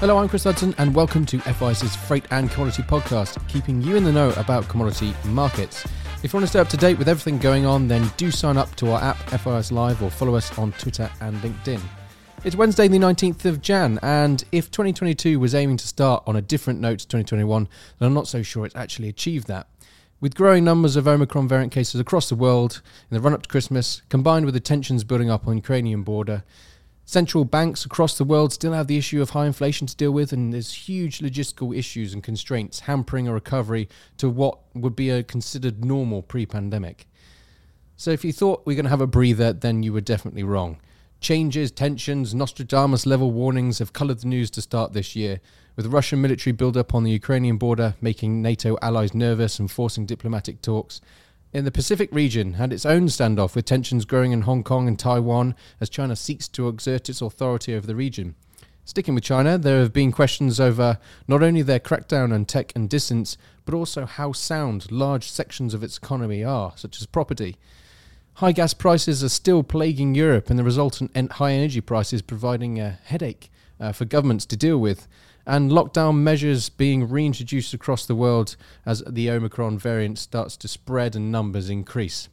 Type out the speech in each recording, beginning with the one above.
Hello, I'm Chris Hudson, and welcome to FIS's Freight and Commodity Podcast, keeping you in the know about commodity markets. If you want to stay up to date with everything going on, then do sign up to our app, FIS Live, or follow us on Twitter and LinkedIn. It's Wednesday, the 19th of Jan, and if 2022 was aiming to start on a different note to 2021, then I'm not so sure it's actually achieved that. With growing numbers of Omicron variant cases across the world in the run up to Christmas, combined with the tensions building up on the Ukrainian border, Central banks across the world still have the issue of high inflation to deal with, and there's huge logistical issues and constraints hampering a recovery to what would be a considered normal pre pandemic. So, if you thought we are going to have a breather, then you were definitely wrong. Changes, tensions, Nostradamus level warnings have coloured the news to start this year, with Russian military build-up on the Ukrainian border making NATO allies nervous and forcing diplomatic talks, in the Pacific region had its own standoff with tensions growing in Hong Kong and Taiwan as China seeks to exert its authority over the region. Sticking with China, there have been questions over not only their crackdown on tech and distance, but also how sound large sections of its economy are, such as property. High gas prices are still plaguing Europe, and the resultant high energy prices providing a headache uh, for governments to deal with and lockdown measures being reintroduced across the world as the Omicron variant starts to spread and numbers increase.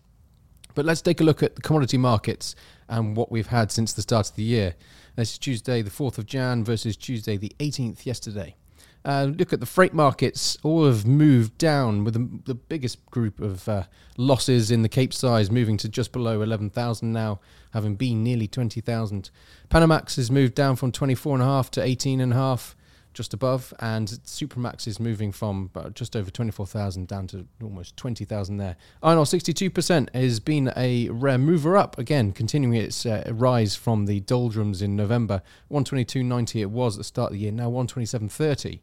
But let's take a look at the commodity markets and what we've had since the start of the year. This is Tuesday, the 4th of Jan, versus Tuesday, the 18th, yesterday. Uh, look at the freight markets, all have moved down with the, the biggest group of uh, losses in the Cape size moving to just below 11,000 now, having been nearly 20,000. Panamax has moved down from 24.5 to 18.5 just above, and Supramax is moving from just over 24,000 down to almost 20,000 there. Iron ore 62% has been a rare mover up again, continuing its uh, rise from the doldrums in November. 122.90 it was at the start of the year, now 127.30.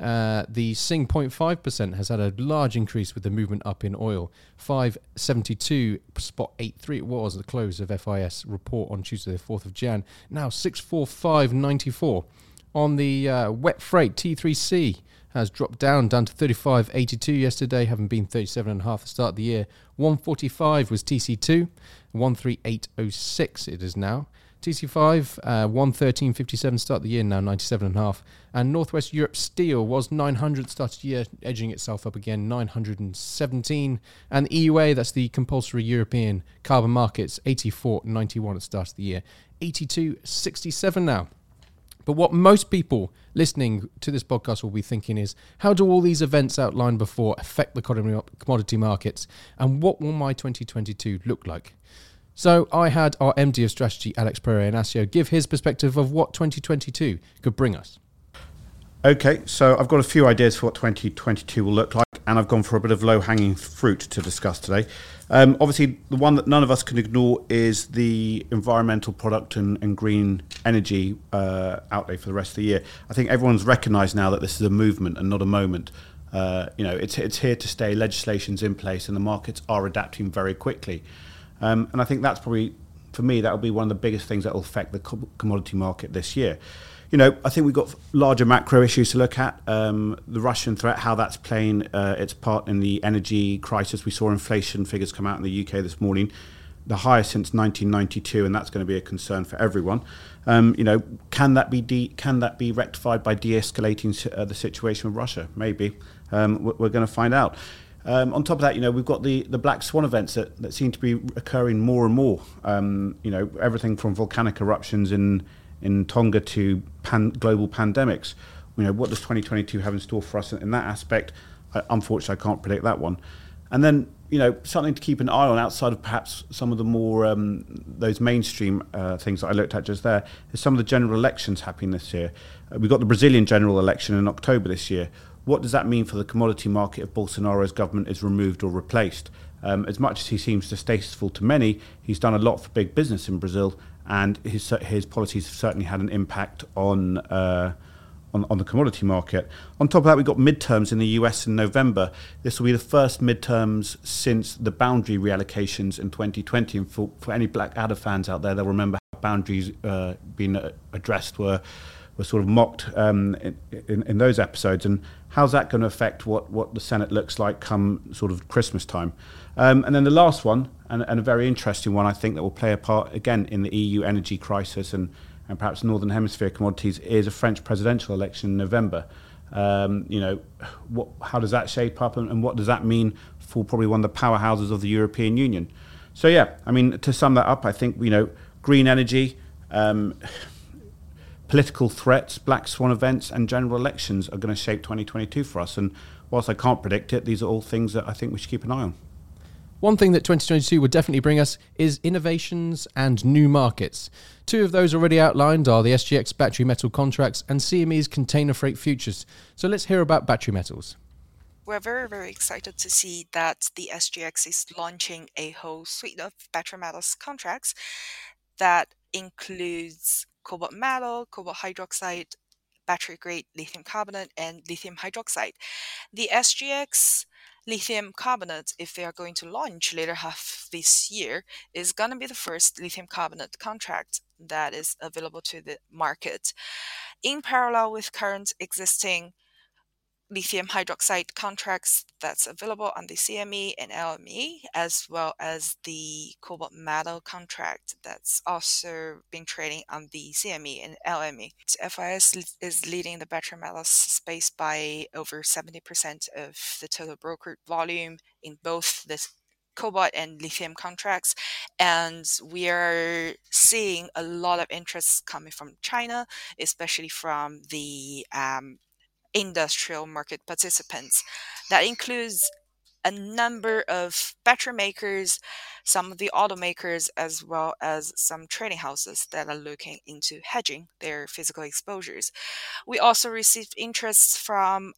Uh, the Sing 0.5% has had a large increase with the movement up in oil. 572 spot 83 it was at the close of FIS report on Tuesday the 4th of Jan. Now 645.94 on the uh, wet freight TD3C has dropped down down to 35.82 yesterday, having been 37.5 at the start of the year. 145 was TC2, 138.06 it is now. TC5, uh, 113.57 start the year, now 97.5. And Northwest Europe Steel was 900 started the year, edging itself up again, 917. And the EUA, that's the compulsory European carbon markets, 84.91 at start of the year, 82.67 now. But what most people listening to this podcast will be thinking is how do all these events outlined before affect the commodity markets and what will my 2022 look like? So I had our MD of strategy, Alex Pereira Inacio, give his perspective of what 2022 could bring us. Okay, so I've got a few ideas for what 2022 will look like, and I've gone for a bit of low hanging fruit to discuss today. Um, obviously, the one that none of us can ignore is the environmental product and, and green energy uh, outlay for the rest of the year. I think everyone's recognised now that this is a movement and not a moment. Uh, you know, it's, it's here to stay, legislation's in place, and the markets are adapting very quickly. Um, and I think that's probably, for me, that will be one of the biggest things that will affect the commodity market this year you know, I think we've got larger macro issues to look at. Um, the Russian threat, how that's playing uh, its part in the energy crisis. We saw inflation figures come out in the UK this morning, the highest since 1992, and that's going to be a concern for everyone. Um, you know, can that be de- can that be rectified by de-escalating uh, the situation with Russia? Maybe. Um, we're, going to find out. Um, on top of that, you know, we've got the, the black swan events that, that seem to be occurring more and more. Um, you know, everything from volcanic eruptions in in Tonga to pan, global pandemics. You know, what does 2022 have in store for us in that aspect? I, unfortunately, I can't predict that one. And then, you know, something to keep an eye on outside of perhaps some of the more um, those mainstream uh, things that I looked at just there is some of the general elections happening this year. Uh, we've got the Brazilian general election in October this year. What does that mean for the commodity market if Bolsonaro's government is removed or replaced? Um, as much as he seems distasteful to many, he's done a lot for big business in Brazil, and his his policies have certainly had an impact on. Uh, on, on, the commodity market. On top of that, we've got midterms in the US in November. This will be the first midterms since the boundary reallocations in 2020. And for, for any Blackadder fans out there, they'll remember how boundaries uh, being uh, addressed were were sort of mocked um, in, in, in, those episodes. And how's that going to affect what, what the Senate looks like come sort of Christmas time? Um, and then the last one, and, and, a very interesting one, I think, that will play a part again in the EU energy crisis and, and perhaps Northern Hemisphere commodities is a French presidential election in November. Um, you know, what, how does that shape up, and, and, what does that mean for probably one of the powerhouses of the European Union? So yeah, I mean, to sum that up, I think you know, green energy, um, political threats, black swan events, and general elections are going to shape 2022 for us. And whilst I can't predict it, these are all things that I think we should keep an eye on. One thing that 2022 would definitely bring us is innovations and new markets. Two of those already outlined are the SGX battery metal contracts and CME's container freight futures. So let's hear about battery metals. We're very, very excited to see that the SGX is launching a whole suite of battery metals contracts that includes cobalt metal, cobalt hydroxide, battery grade lithium carbonate, and lithium hydroxide. The SGX lithium carbonate, if they are going to launch later half this year, is going to be the first lithium carbonate contract that is available to the market. In parallel with current existing lithium hydroxide contracts that's available on the CME and LME, as well as the cobalt metal contract that's also been trading on the CME and LME. FIS is leading the battery metals space by over 70% of the total brokered volume in both the cobalt and lithium contracts and we are seeing a lot of interest coming from china especially from the um, industrial market participants. That includes a number of battery makers, some of the automakers, as well as some trading houses that are looking into hedging their physical exposures. We also received interests from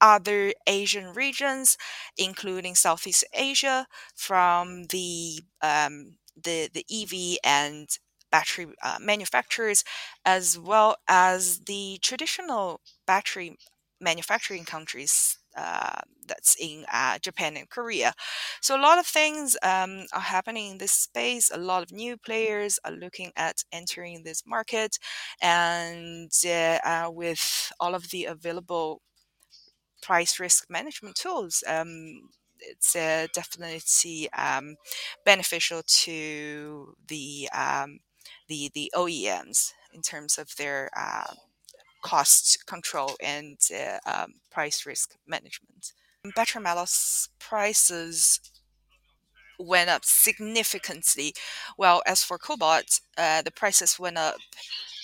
other Asian regions, including Southeast Asia, from the um, the the EV and battery uh, manufacturers, as well as the traditional battery manufacturing countries uh, that's in uh, Japan and Korea. So a lot of things um, are happening in this space. A lot of new players are looking at entering this market, and uh, uh with all of the available price risk management tools. Um, it's uh, definitely um, beneficial to the um, the the OEMs in terms of their uh, cost control and uh, um, price risk management. Battery metals prices went up significantly. Well, as for cobalt, uh, the prices went up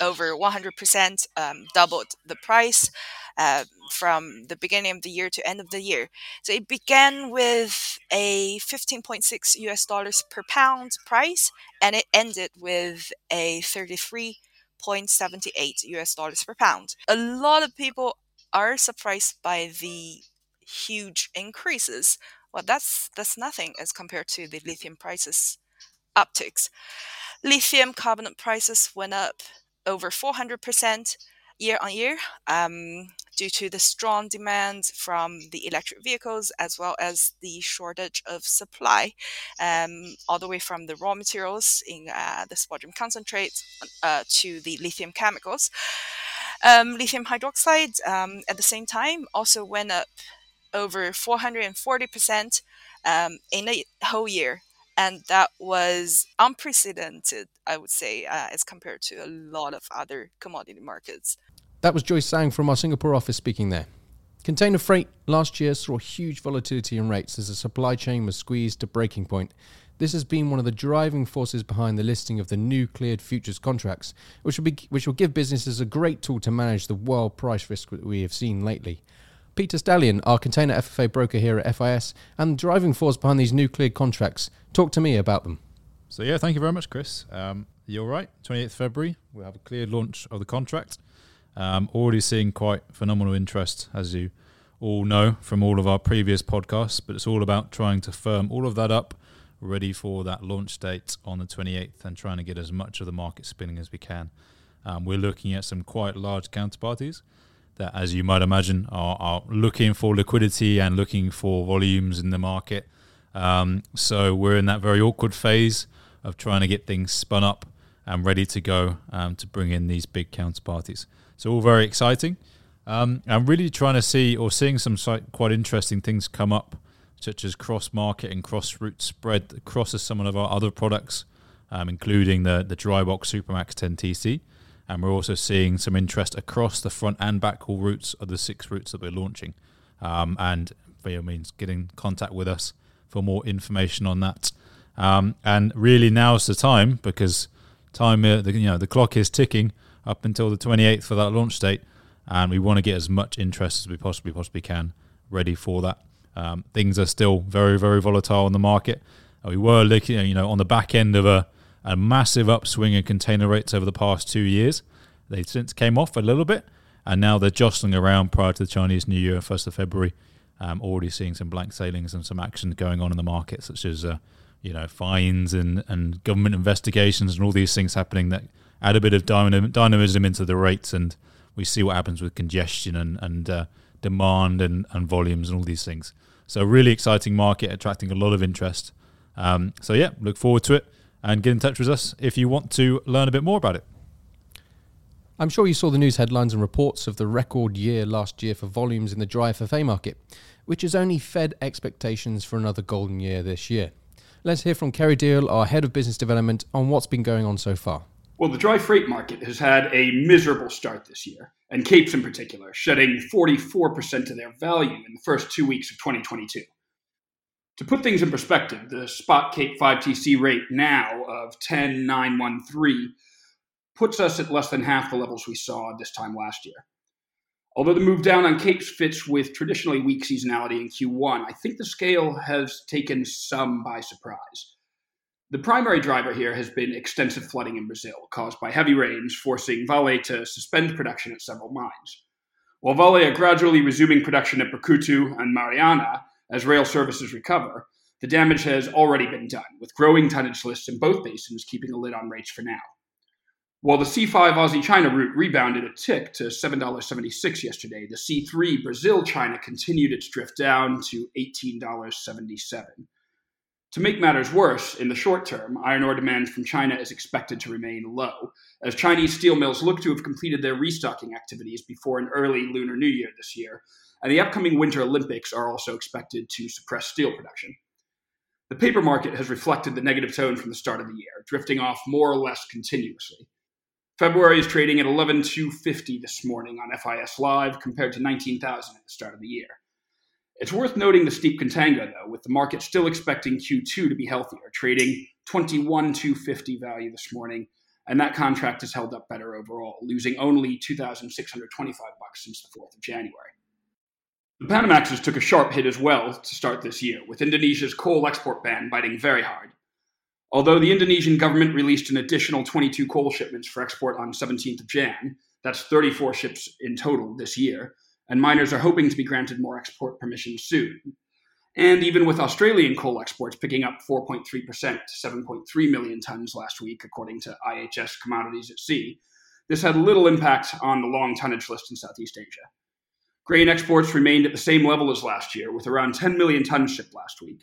over 100%, um, doubled the price uh, from the beginning of the year to end of the year. So it began with a 15.6 US dollars per pound price, and it ended with a 33 0.78 US dollars per pound. A lot of people are surprised by the huge increases. Well, that's that's nothing as compared to the lithium prices upticks. Lithium carbonate prices went up over 400% year on year um, due to the strong demand from the electric vehicles as well as the shortage of supply, um, all the way from the raw materials in uh, the spodumene concentrate uh, to the lithium chemicals. Um, lithium hydroxide um, at the same time also went up over 440% um, in a whole year and that was unprecedented, I would say, uh, as compared to a lot of other commodity markets. That was Joyce Sang from our Singapore office speaking there. Container freight last year saw huge volatility in rates as the supply chain was squeezed to breaking point. This has been one of the driving forces behind the listing of the new cleared futures contracts, which will, be, which will give businesses a great tool to manage the wild price risk that we have seen lately. Peter Stallion, our container FFA broker here at FIS, and the driving force behind these new cleared contracts. Talk to me about them. So, yeah, thank you very much, Chris. Um, you're right. 28th February, we'll have a cleared launch of the contract. Um, already seeing quite phenomenal interest, as you all know from all of our previous podcasts, but it's all about trying to firm all of that up, ready for that launch date on the 28th, and trying to get as much of the market spinning as we can. Um, we're looking at some quite large counterparties that, as you might imagine, are, are looking for liquidity and looking for volumes in the market. Um, so we're in that very awkward phase of trying to get things spun up and ready to go um, to bring in these big counterparties. So all very exciting. Um, I'm really trying to see or seeing some quite interesting things come up, such as cross market and cross route spread across some of our other products, um, including the the Drybox Supramax 10 TC and we're also seeing some interest across the front and back haul routes of the six routes that we're launching. Um, and by all means, get in contact with us for more information on that. Um, and really, now's the time because time, uh, the, you know, the clock is ticking up until the 28th for that launch date, and we want to get as much interest as we possibly possibly can ready for that. Um, things are still very very volatile in the market. We were looking, you know, on the back end of a, a massive upswing in container rates over the past two years. They since came off a little bit, and now they're jostling around prior to the Chinese New Year, first of February. Um, already seeing some blank sailings and some action going on in the market, such as uh, you know fines and, and government investigations and all these things happening that add a bit of dynamism into the rates, and we see what happens with congestion and and uh, demand and, and volumes and all these things. So really exciting market, attracting a lot of interest. Um, so yeah, look forward to it and get in touch with us if you want to learn a bit more about it. I'm sure you saw the news headlines and reports of the record year last year for volumes in the dry FFA market, which has only fed expectations for another golden year this year. Let's hear from Kerry Deal, our head of business development, on what's been going on so far. Well, the dry freight market has had a miserable start this year, and Capes in particular, shedding 44% of their value in the first two weeks of 2022. To put things in perspective, the spot Cape 5TC rate now of 10913 puts us at less than half the levels we saw this time last year. Although the move down on Capes fits with traditionally weak seasonality in Q1, I think the scale has taken some by surprise. The primary driver here has been extensive flooding in Brazil, caused by heavy rains, forcing Vale to suspend production at several mines. While Vale are gradually resuming production at Brucutu and Mariana as rail services recover, the damage has already been done, with growing tonnage lists in both basins keeping a lid on rates for now. While the C5 Aussie China route rebounded a tick to $7.76 yesterday, the C3 Brazil China continued its drift down to $18.77. To make matters worse, in the short term, iron ore demand from China is expected to remain low, as Chinese steel mills look to have completed their restocking activities before an early Lunar New Year this year, and the upcoming Winter Olympics are also expected to suppress steel production. The paper market has reflected the negative tone from the start of the year, drifting off more or less continuously. February is trading at 11,250 this morning on FIS Live compared to 19,000 at the start of the year. It's worth noting the steep contango, though, with the market still expecting Q2 to be healthier, trading 21,250 value this morning, and that contract has held up better overall, losing only 2,625 bucks since the 4th of January. The Panamaxes took a sharp hit as well to start this year, with Indonesia's coal export ban biting very hard. Although the Indonesian government released an additional 22 coal shipments for export on 17th of Jan, that's 34 ships in total this year, and miners are hoping to be granted more export permissions soon. And even with Australian coal exports picking up 4.3% to 7.3 million tons last week, according to IHS Commodities at Sea, this had little impact on the long tonnage list in Southeast Asia. Grain exports remained at the same level as last year, with around 10 million tons shipped last week,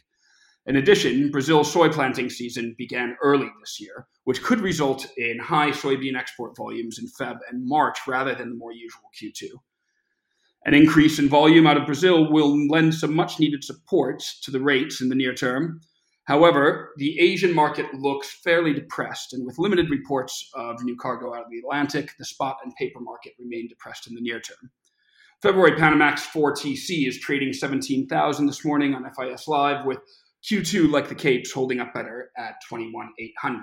in addition, Brazil's soy planting season began early this year, which could result in high soybean export volumes in Feb and March rather than the more usual Q2. An increase in volume out of Brazil will lend some much needed support to the rates in the near term. However, the Asian market looks fairly depressed, and with limited reports of new cargo out of the Atlantic, the spot and paper market remain depressed in the near term. February Panamax 4TC is trading 17,000 this morning on FIS Live with Q2, like the Capes, holding up better at 21,800.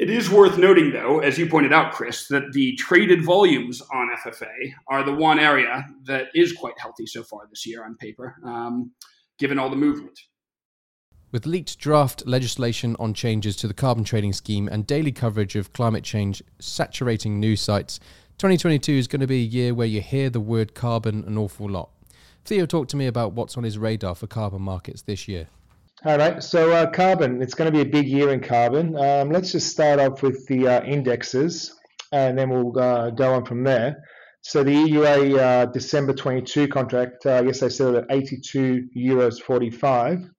It is worth noting, though, as you pointed out, Chris, that the traded volumes on FFA are the one area that is quite healthy so far this year on paper, um, given all the movement. With leaked draft legislation on changes to the carbon trading scheme and daily coverage of climate change saturating news sites, 2022 is going to be a year where you hear the word carbon an awful lot. Theo talked to me about what's on his radar for carbon markets this year. All right, so uh, carbon, it's going to be a big year in carbon. Um, let's just start off with the uh, indexes and then we'll uh, go on from there. So the EUA uh, December 22 contract, uh, yes, I said at 82 euros 45.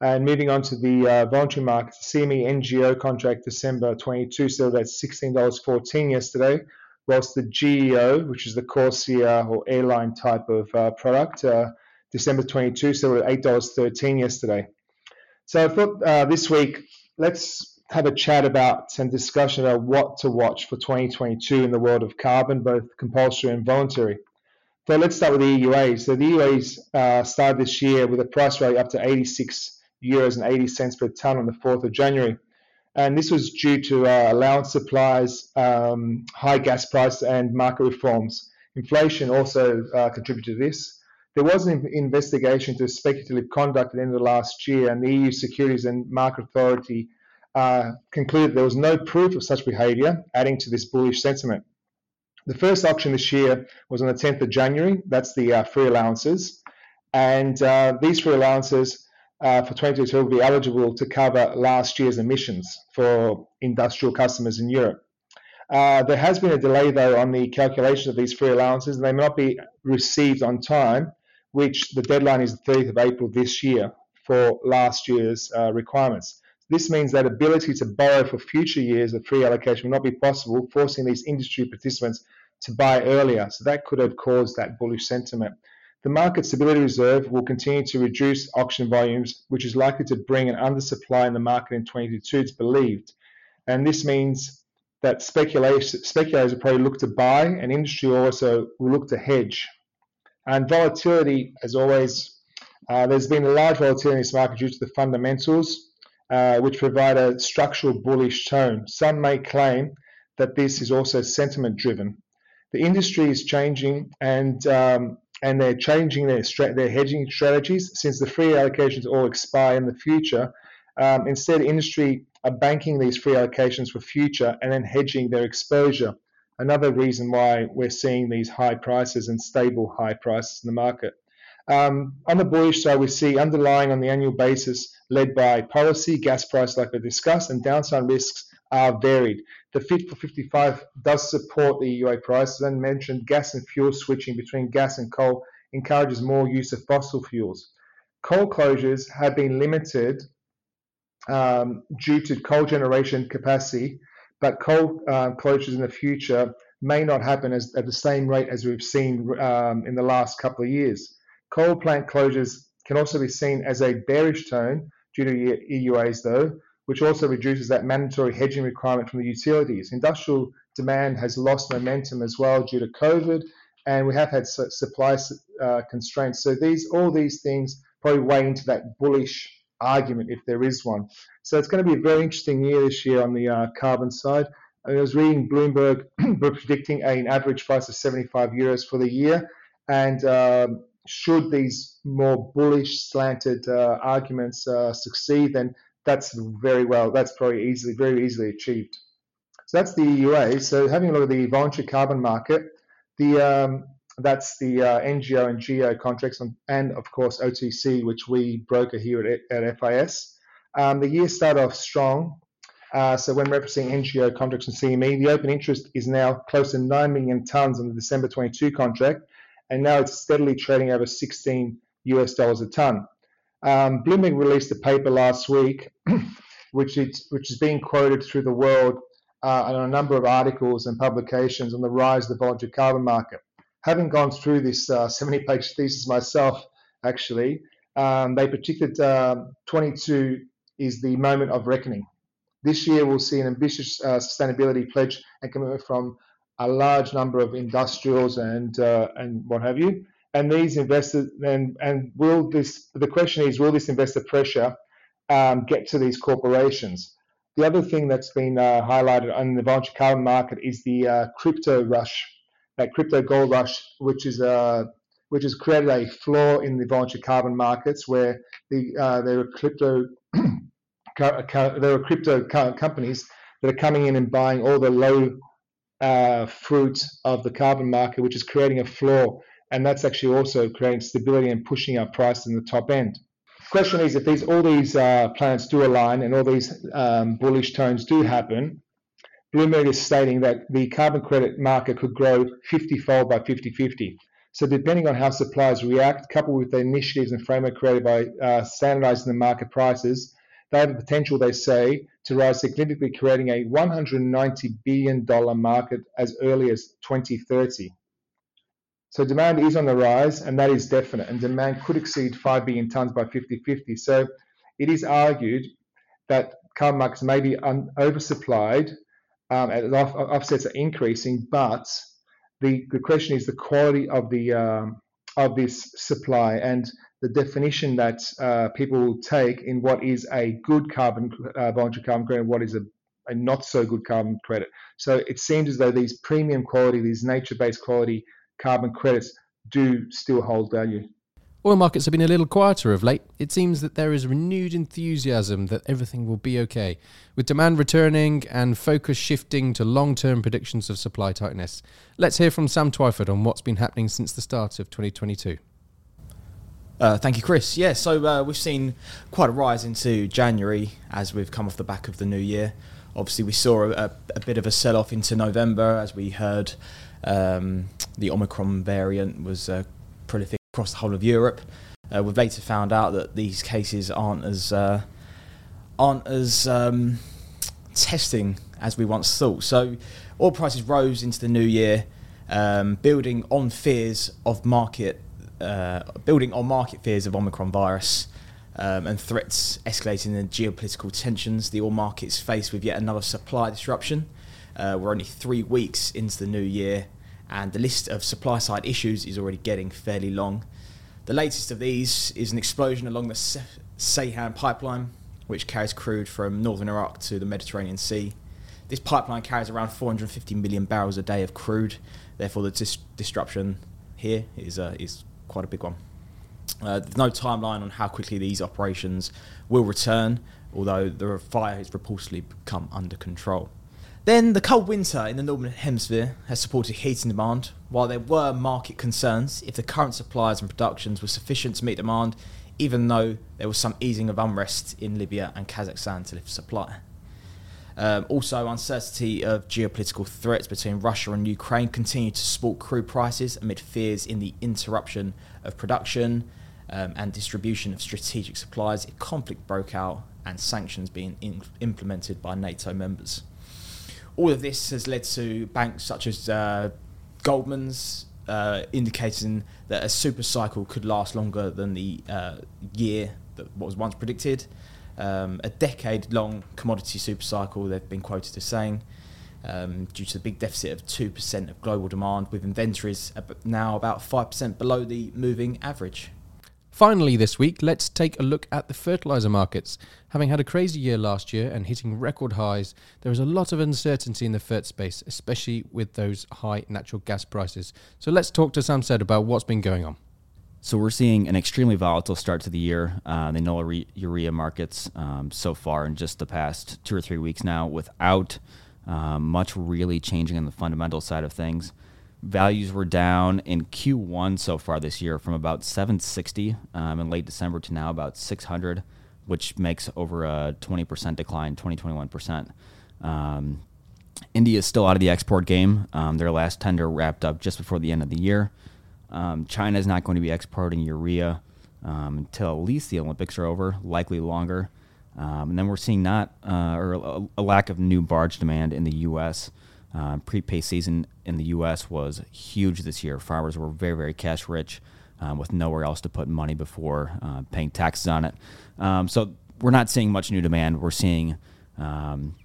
And moving on to the uh, voluntary market, CME N-GEO contract December 22, so that's $16.14 yesterday whilst the GEO, which is the CORSIA or airline type of product, December 22, so at $8.13 yesterday. So I thought uh, this week, let's have a chat about some discussion about what to watch for 2022 in the world of carbon, both compulsory and voluntary. So let's start with the EUAs. So the EUAs uh, started this year with a price rate up to 86 euros and 80 cents per ton on the 4th of January. And this was due to uh, allowance supplies, um, high gas price, and market reforms. Inflation also uh, contributed to this. There was an investigation into speculative conduct at the end of last year, and the EU Securities and Market Authority uh, concluded there was no proof of such behaviour, adding to this bullish sentiment. The first auction this year was on the 10th of January. That's the uh, free allowances. And uh, these free allowances uh, for 2022 will be eligible to cover last year's emissions for industrial customers in Europe. Uh, there has been a delay, though, on the calculation of these free allowances, and they may not be received on time, which the deadline is the 30th of April this year for last year's uh, requirements. This means that ability to borrow for future years of free allocation will not be possible, forcing these industry participants to buy earlier. So that could have caused that bullish sentiment. The Market Stability Reserve will continue to reduce auction volumes, which is likely to bring an undersupply in the market in 2022, it's believed. And this means that speculators, speculators will probably look to buy, and industry also will look to hedge. And volatility, as always, uh, there's been a large volatility in this market due to the fundamentals uh, which provide a structural bullish tone. Some may claim that this is also sentiment driven. The industry is changing and um, and they're changing their their hedging strategies since the free allocations all expire in the future. Um, instead, industry are banking these free allocations for future and then hedging their exposure. Another reason why we're seeing these high prices and stable high prices in the market. Um, on the bullish side, we see underlying on the annual basis led by policy, gas price, like we discussed, and downside risks are varied. The Fit for 55 does support the EUA price. As I mentioned, gas and fuel switching between gas and coal encourages more use of fossil fuels. Coal closures have been limited um, due to coal generation capacity, but coal uh, closures in the future may not happen as, at the same rate as we've seen um, in the last couple of years. Coal plant closures can also be seen as a bearish tone due to EUAs, though, which also reduces that mandatory hedging requirement from the utilities. Industrial demand has lost momentum as well due to COVID, and we have had supply uh, constraints. So these, all these things probably weigh into that bullish argument if there is one. So it's going to be a very interesting year this year on the uh, carbon side. I was reading Bloomberg predicting an average price of 75 euros for the year, and um, should these more bullish slanted uh, arguments uh, succeed, then that's very well, that's probably easily, very easily achieved. So that's the EUA. So having a look at the voluntary carbon market, the um, that's the uh, N-GEO and GEO contracts, and, and, of course OTC, which we broker here at, at FIS. Um, the year started off strong. Uh, so when referencing N-GEO contracts and CME, the open interest is now close to 9 million tonnes on the December 22 contract, and now it's steadily trading over 16 US dollars a ton. Um, Bloomberg released a paper last week, which it's which is being quoted through the world uh, on a number of articles and publications on the rise of the voluntary carbon market. Having gone through this 70-page uh, thesis myself, actually, um, they predicted um, 22 is the moment of reckoning. This year, we'll see an ambitious uh, sustainability pledge and commitment from a large number of industrials and uh, and what have you. And these investors and and will this the question is will this investor pressure um, get to these corporations? The other thing that's been uh, highlighted on the voluntary carbon market is the uh, crypto rush, that crypto gold rush, which is a uh, which has created a flaw in the voluntary carbon markets where the uh, there are crypto there are crypto companies that are coming in and buying all the low uh, fruit of the carbon market, which is creating a floor. And that's actually also creating stability and pushing our price in the top end. Question is if these all these uh, planets do align and all these um, bullish tones do happen, Bloomberg is stating that the carbon credit market could grow 50 fold by 50 50. So, depending on how suppliers react, coupled with the initiatives and framework created by uh, standardizing the market prices, they have the potential, they say, to rise significantly, creating a $190 billion market as early as 2030. So demand is on the rise, and that is definite, and demand could exceed 5 billion tonnes by 50-50. So it is argued that carbon markets may be un- oversupplied, um, and off- offsets are increasing, but the, the question is the quality of the um, of this supply and the definition that uh, people take in what is a good carbon uh, voluntary carbon credit and what is a, a not so good carbon credit. So it seems as though these premium quality, these nature-based quality carbon credits do still hold value. Oil markets have been a little quieter of late. It seems that there is renewed enthusiasm that everything will be okay, with demand returning and focus shifting to long term predictions of supply tightness. Let's hear from Sam Twyford on what's been happening since the start of 2022. Uh, thank you, Chris. Yeah, so uh, we've seen quite a rise into January as we've come off the back of the new year. Obviously, we saw a, a bit of a sell off into November as we heard um, the Omicron variant was uh, prolific across the whole of Europe. Uh, we've later found out that these cases aren't as uh, aren't as um, testing as we once thought. So, oil prices rose into the new year, um, building on fears of market, uh, building on market fears of Omicron virus. Um, and threats escalating in geopolitical tensions. The oil market's faced with yet another supply disruption. Uh, we're only three weeks into the new year, and the list of supply side issues is already getting fairly long. The latest of these is an explosion along the Ceyhan pipeline, which carries crude from northern Iraq to the Mediterranean Sea. This pipeline carries around 450 million barrels a day of crude, therefore, the dis- disruption here is, uh, is quite a big one. Uh, there's no timeline on how quickly these operations will return, although the fire has reportedly become under control. Then the cold winter in the northern hemisphere has supported heating demand. While there were market concerns if the current supplies and productions were sufficient to meet demand, even though there was some easing of unrest in Libya and Kazakhstan to lift supply. Um, also, uncertainty of geopolitical threats between Russia and Ukraine continue to support crude prices amid fears in the interruption of production um, and distribution of strategic supplies if conflict broke out and sanctions being in- implemented by NATO members all of this has led to banks such as uh, Goldman's uh, indicating that a super cycle could last longer than the uh, year that was once predicted. Um, a decade long commodity super cycle, they've been quoted as saying, um, due to the big deficit of 2% of global demand, with inventories now about 5% below the moving average. Finally, this week, let's take a look at the fertilizer markets. Having had a crazy year last year and hitting record highs, there is a lot of uncertainty in the fert space, especially with those high natural gas prices. So let's talk to Sam Said about what's been going on. So we're seeing an extremely volatile start to the year. Uh, the NOLA urea markets um, so far in just the past two or three weeks now, without um, much really changing on the fundamental side of things values were down in Q1 so far this year from about 760 um, in late December to now about 600, which makes over a 20% decline, 20, 21%. Um, India is still out of the export game. Um, their last tender wrapped up just before the end of the year. Um, China is not going to be exporting urea um, until at least the Olympics are over, likely longer. Um, and then we're seeing not uh, or a, a, lack of new barge demand in the U.S. Uh, prepay season in the U.S. was huge this year. Farmers were very, very cash rich um, with nowhere else to put money before uh, paying taxes on it. Um, so we're not seeing much new demand. We're seeing um,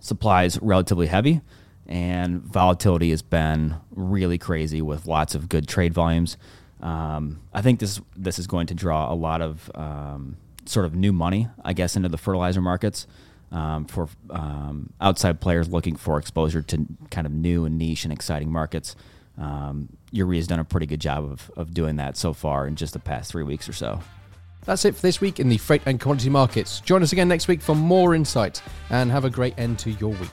supplies relatively heavy, and volatility has been really crazy with lots of good trade volumes. Um, I think this this is going to draw a lot of um, sort of new money, I guess, into the fertilizer markets um, for um, outside players looking for exposure to kind of new and niche and exciting markets. Um, has done a pretty good job of, of doing that so far in just the past three weeks or so. That's it for this week in the freight and commodity markets. Join us again next week for more insight and have a great end to your week.